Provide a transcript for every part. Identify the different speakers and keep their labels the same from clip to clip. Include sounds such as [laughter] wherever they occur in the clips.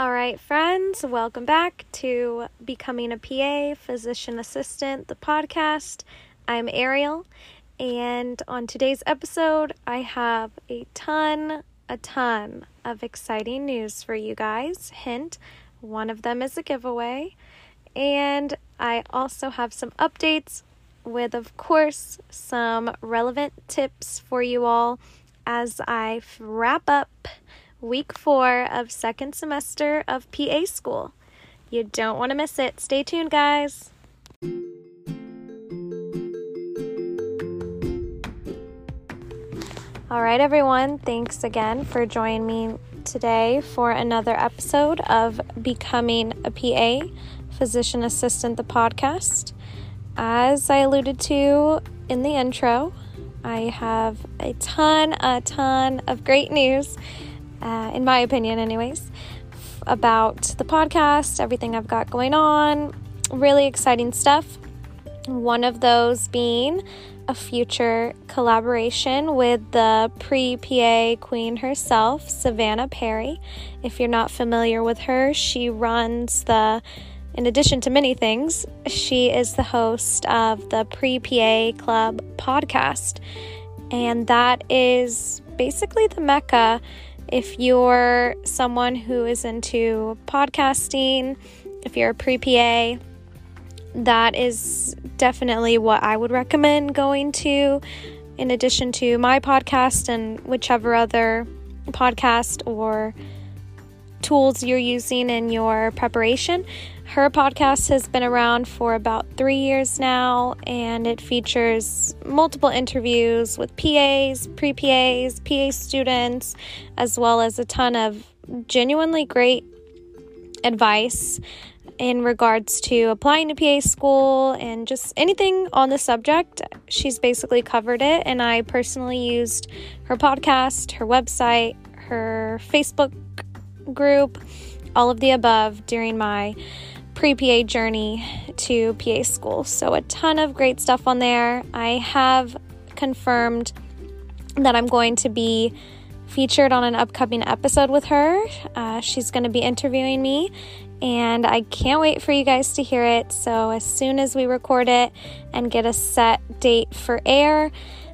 Speaker 1: All right, friends, welcome back to Becoming a PA, Physician Assistant, the podcast. I'm Ariel, and on today's episode, I have a ton, a ton of exciting news for you guys. Hint, one of them is a giveaway, and I also have some updates with, of course, some relevant tips for you all as I wrap up week four of second semester of PA school. You don't want to miss it. Stay tuned, guys. All right, everyone, thanks again for joining me today for another episode of Becoming a PA, Physician Assistant, the podcast. As I alluded to in the intro, I have a ton, a ton of great news uh, in my opinion, anyways, about the podcast, everything I've got going on. Really exciting stuff. One of those being a future collaboration with the pre PA queen herself, Savannah Perry. If you're not familiar with her, she runs the, in addition to many things, she is the host of the Pre PA Club podcast. And that is basically the mecca if you're someone who is into podcasting, if you're a pre PA, that is definitely what I would recommend going to, in addition to my podcast and whichever other podcast or tools you're using in your preparation. Her podcast has been around for about three years now, and it features multiple interviews with PAs, pre PAs, PA students, as well as a ton of genuinely great advice in regards to applying to PA school and just anything on the subject. She's basically covered it, and I personally used her podcast, her website, her Facebook group, all of the above during my pre PA journey to PA school. So, a ton of great stuff on there. I have confirmed that I'm going to be featured on an upcoming episode with her. Uh, she's going to be interviewing me, and I can't wait for you guys to hear it. So, as soon as we record it and get a set date for air,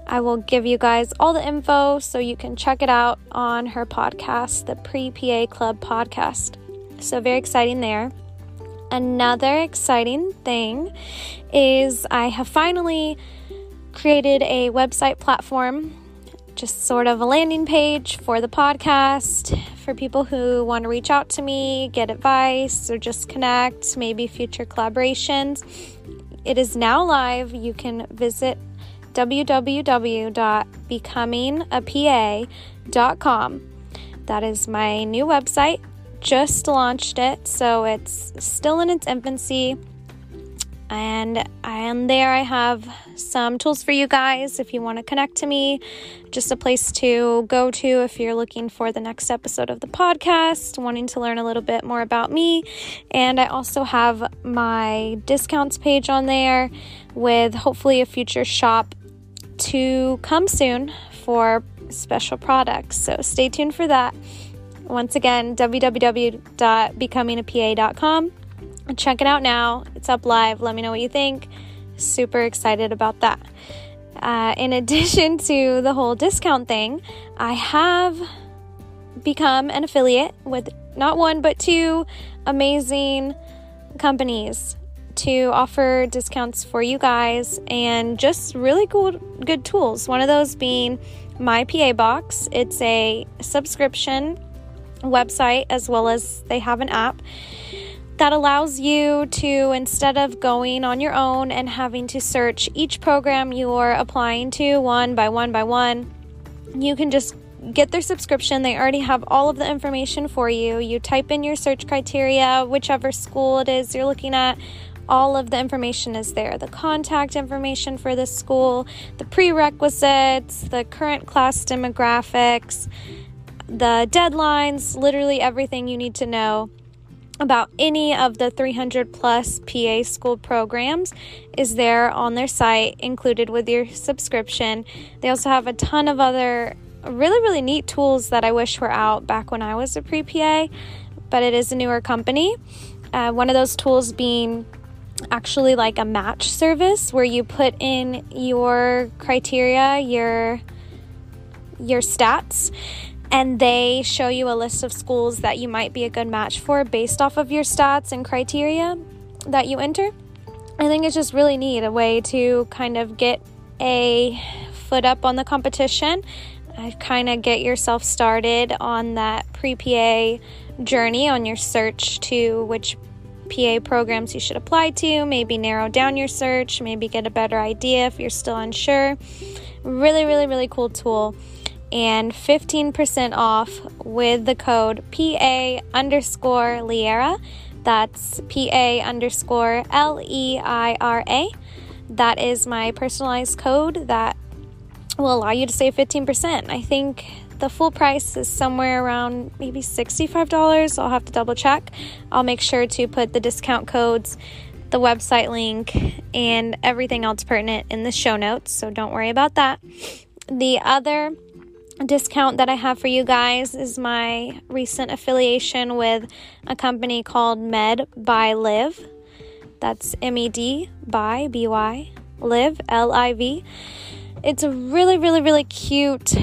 Speaker 1: I will give you guys all the info so you can check it out on her podcast, the Pre PA Club podcast. So, very exciting there. Another exciting thing is I have finally created a website platform, just sort of a landing page for the podcast for people who want to reach out to me, get advice, or just connect, maybe future collaborations. It is now live. You can visit www.becomingapa.com. That is my new website just launched it, so it's still in its infancy. And and there I have some tools for you guys if you want to connect to me. Just a place to go to if you're looking for the next episode of the podcast, wanting to learn a little bit more about me. And I also have my discounts page on there with hopefully a future shop to come soon for special products. So stay tuned for that. Once again, www.becomingapa.com. Check it out now. It's up live. Let me know what you think. Super excited about that. Uh, in [laughs] addition to the whole discount thing, I have become an affiliate with not one but two amazing companies to offer discounts for you guys and just really cool good tools. One of those being my PA box. It's a subscription website as well as they have an app that allows you to, instead of going on your own and having to search each program you're applying to one by one by one, you can just get their subscription. They already have all of the information for you. You type in your search criteria, whichever school it is you're looking at. All of the information is there the contact information for the school, the prerequisites, the current class demographics, the deadlines, literally everything you need to know about any of the 300 plus PA school programs is there on their site, included with your subscription. They also have a ton of other really, really neat tools that I wish were out back when I was a pre PA. but it is a newer company. Uh, one of those tools being actually like a match service where you put in your criteria, your your stats, and they show you a list of schools that you might be a good match for based off of your stats and criteria that you enter. I think it's just really neat a way to kind of get a foot up on the competition, uh, kind of get yourself started on that pre PA journey on your search to which PA programs you should apply to, maybe narrow down your search, maybe get a better idea if you're still unsure. Really, really, really cool tool. And 15% off with the code PA underscore Leira. That's PA underscore L E I R A. That is my personalized code that will allow you to save 15%. I think the full price is somewhere around maybe $65. I'll have to double check. I'll make sure to put the discount codes, the website link, and everything else pertinent in the show notes, so don't worry about that. The other discount that I have for you guys is my recent affiliation with a company called Med by Liv. That's M E D by B Y Live L I V. It's a really, really, really cute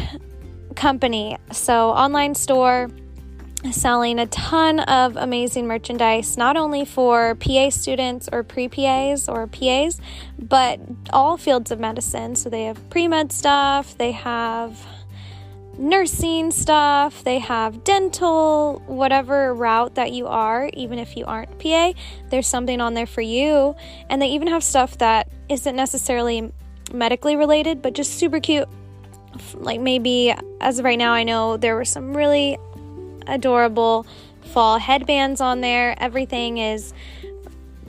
Speaker 1: company. So, online store selling a ton of amazing merchandise, not only for PA students or pre PAs or PAs, but all fields of medicine. So, they have pre med stuff, they have nursing stuff, they have dental, whatever route that you are, even if you aren't PA, there's something on there for you. And they even have stuff that isn't necessarily medically related, but just super cute like maybe as of right now, I know there were some really adorable fall headbands on there. Everything is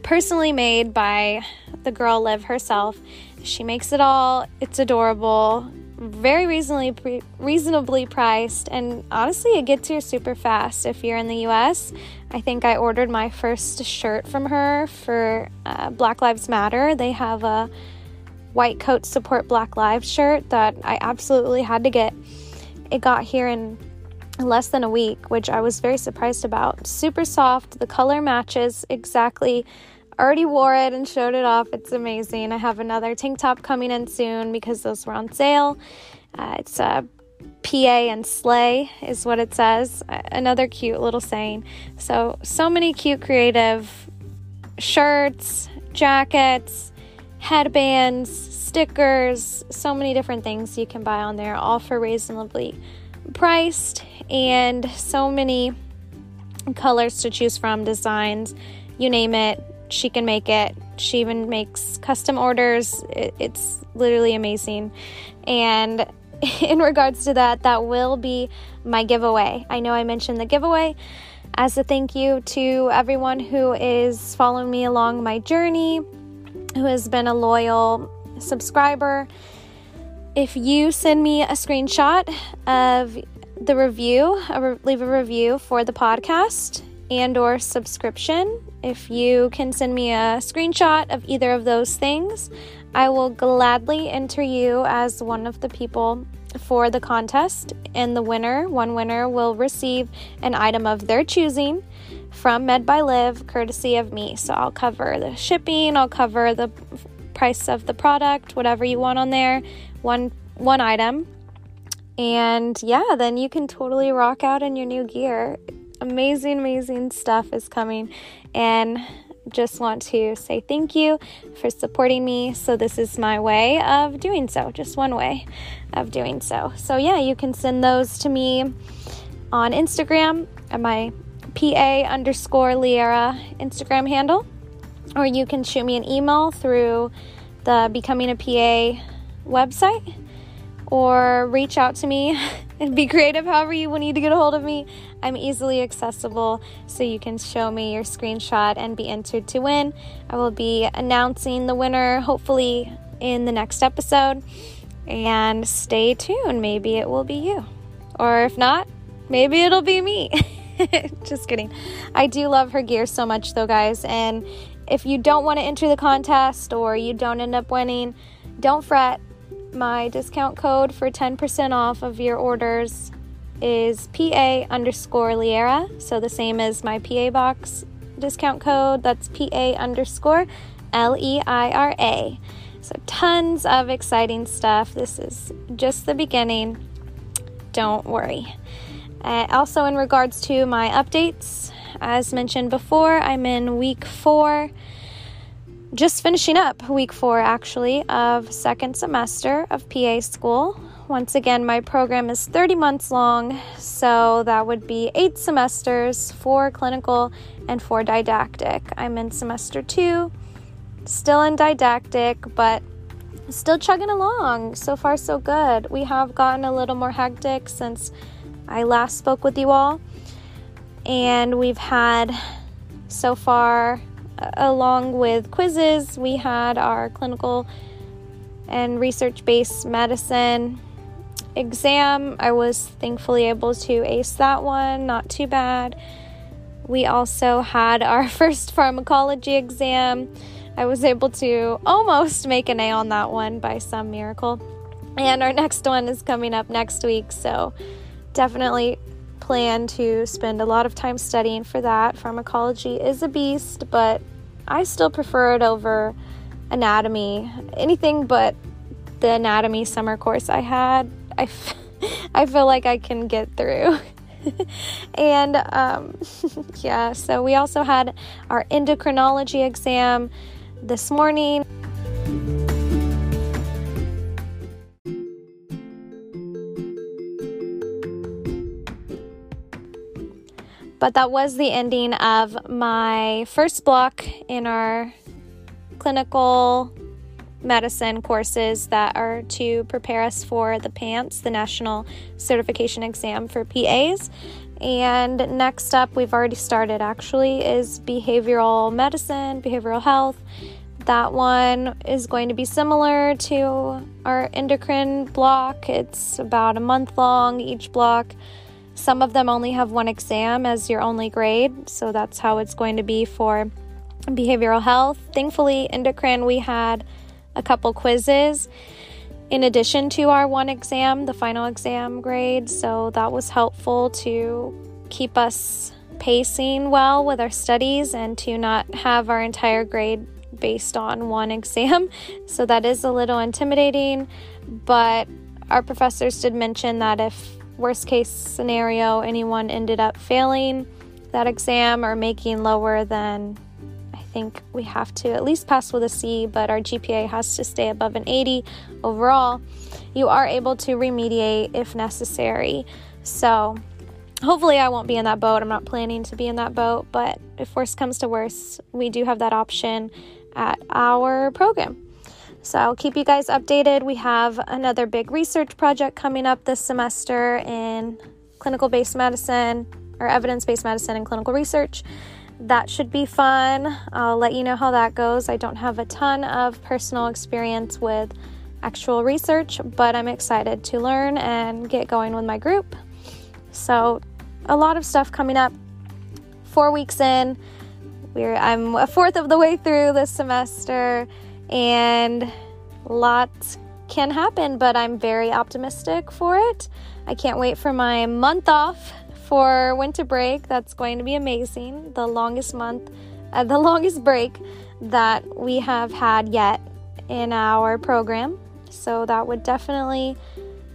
Speaker 1: personally made by the girl Liv herself. She makes it all. It's adorable, very reasonably pre- reasonably priced, and honestly, it gets here super fast. If you're in the U.S., I think I ordered my first shirt from her for uh, Black Lives Matter. They have a white coat support black lives shirt that I absolutely had to get. It got here in less than a week, which I was very surprised about. Super soft, the color matches exactly. Already wore it and showed it off. It's amazing. I have another tank top coming in soon because those were on sale. Uh, it's a PA and slay is what it says. Another cute little saying. So, so many cute creative shirts, jackets, headbands, stickers, so many different things you can buy on there, all for reasonably priced, and so many colors to choose from, designs, you name it, she can make it. She even makes custom orders. it's literally amazing. And [laughs] in regards to that, that will be my giveaway. I know I mentioned the giveaway as a thank you to everyone who is following me along my journey who has been a loyal subscriber. If you send me a screenshot of the review, leave a review for the podcast and or subscription, if you can send me a screenshot of either of those things, I will gladly enter you as one of the people for the contest and the winner, one winner will receive an item of their choosing from Med by Liv, courtesy of me. So I'll cover the shipping, I'll cover the price of the product, whatever you want on there, one one item. And yeah, then you can totally rock out in your new gear. Amazing, amazing stuff is coming. And just want to say thank you for supporting me. So, this is my way of doing so, just one way of doing so. So, yeah, you can send those to me on Instagram at my PA underscore Leira Instagram handle, or you can shoot me an email through the Becoming a PA website, or reach out to me [laughs] and be creative however you need to get a hold of me. I'm easily accessible, so you can show me your screenshot and be entered to win. I will be announcing the winner hopefully in the next episode. And stay tuned, maybe it will be you. Or if not, maybe it'll be me. [laughs] Just kidding. I do love her gear so much, though, guys. And if you don't want to enter the contest or you don't end up winning, don't fret. My discount code for 10% off of your orders is PA underscore Leira. So the same as my PA box discount code. That's PA underscore L E I R A. So tons of exciting stuff. This is just the beginning. Don't worry. Uh, also, in regards to my updates, as mentioned before, I'm in week four just finishing up week four actually of second semester of PA school. Once again, my program is 30 months long, so that would be eight semesters, four clinical and four didactic. I'm in semester two, still in didactic, but still chugging along. So far, so good. We have gotten a little more hectic since I last spoke with you all, and we've had so far along with quizzes, we had our clinical and research based medicine exam. I was thankfully able to ace that one, not too bad. We also had [laughs] our first pharmacology exam. I was able to almost make an A on that one by some miracle. And our next one is coming up next week, so definitely plan to spend a lot of time studying for that. Pharmacology is a beast, but I still prefer it over anatomy. Anything but the anatomy summer course I had, I, f- [laughs] I feel like I can get through. [laughs] and um, [laughs] yeah, so we also had our endocrinology exam this morning. But that was the ending of my first block in our clinical medicine courses that are to prepare us for the PANCE, the National Certification Exam for PAs. And next up, we've already started actually, is behavioral medicine, behavioral health. That one is going to be similar to our endocrine block. It's about a month long each block. Some of them only have one exam as your only grade, so that's how it's going to be for behavioral health. Thankfully, endocrine, we had a couple quizzes in addition to our one exam, the final exam grade, so that was helpful to keep us pacing well with our studies and to not have our entire grade based on one exam. [laughs] So that is a little intimidating, but our professors did mention that if worst case scenario, anyone ended up failing that exam or making lower than I think we have to at least pass with a C, but our GPA has to stay above an 80 overall. You are able to remediate if necessary. So, hopefully, I won't be in that boat. I'm not planning to be in that boat, but if worst comes to worst, we do have that option at our program. So I'll keep you guys updated. We have another big research project coming up this semester in clinical based medicine or evidence based medicine and clinical research. That should be fun. I'll let you know how that goes. I don't have a ton of personal experience with actual research, but I'm excited to learn and get going with my group. So, a lot of stuff coming up. Four weeks in, we're I'm a fourth of the way through this semester and lots can happen, but I'm very optimistic for it. I can't wait for my month off for winter break. That's going to be amazing. The longest month, uh, the [laughs] longest break that we have had yet in our program. So that would definitely,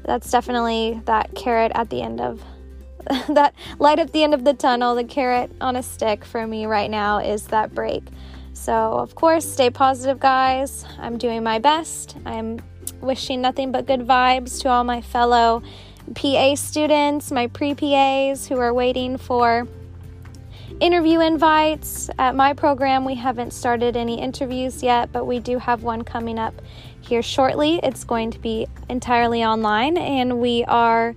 Speaker 1: that's definitely that carrot at the end of [laughs] that light at the end of the tunnel. The carrot on a stick for me right now is that break. So, of course, stay positive, guys. I'm doing my best. I'm wishing nothing but good vibes to all my fellow PA students, my pre PAs who are waiting for interview invites. At my program, we haven't started any interviews yet, but we do have one coming up here shortly. It's going to be entirely online, and we are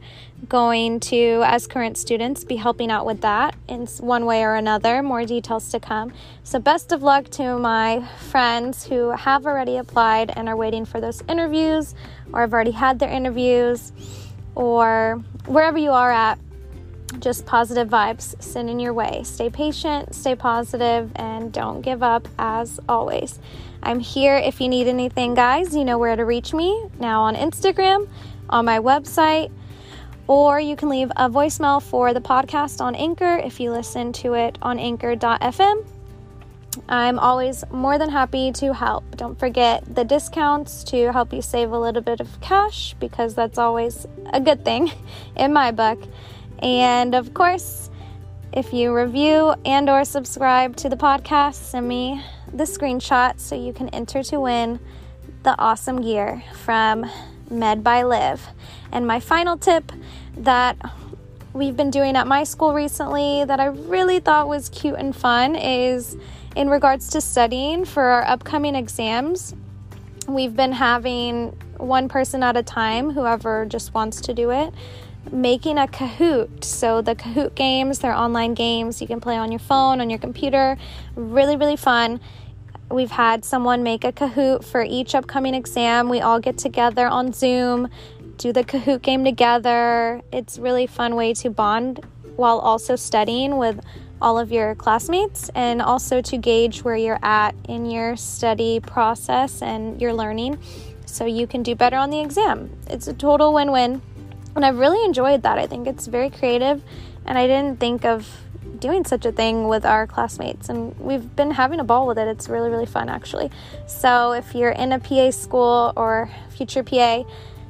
Speaker 1: going to, as current students, be helping out with that in one way or another. More details to come. So, best of luck to my friends who have already applied and are waiting for those interviews, or have already had their interviews, or wherever you are at. Just positive vibes sending your way. Stay patient, stay positive, and don't give up as always. I'm here if you need anything, guys. You know where to reach me now on Instagram, on my website or you can leave a voicemail for the podcast on Anchor if you listen to it on anchor.fm. I'm always more than happy to help. Don't forget the discounts to help you save a little bit of cash because that's always a good thing [laughs] in my book. And of course, if you review and or subscribe to the podcast, send me the screenshot so you can enter to win the awesome gear from Med by Liv. And my final tip that we've been doing at my school recently that I really thought was cute and fun is in regards to studying for our upcoming exams. We've been having one person at a time, whoever just wants to do it, making a Kahoot. So, the Kahoot games, they're online games you can play on your phone, on your computer. Really, really fun. We've had someone make a Kahoot for each upcoming exam. We all get together on Zoom, do the Kahoot game together. It's really fun way to bond while also studying with all of your classmates and also to gauge where you're at in your study process and your learning so you can do better on the exam. It's a total win-win. And I've really enjoyed that. I think it's very creative and I didn't think of doing such a thing with our classmates, and we've been having a ball with it. It's really, really fun, actually. So, if you're in a PA school or future PA,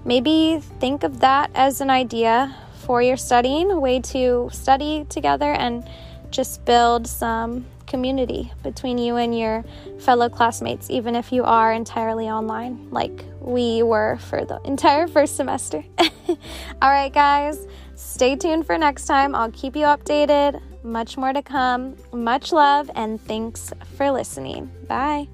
Speaker 1: maybe think of that as an idea for your studying, a way to study together and just build some community between you and your fellow classmates, even if you are entirely online, like we were for the entire first semester. [laughs] All right, guys, stay tuned for next time. I'll keep you updated. Much more to come. Much love, and thanks for listening. Bye.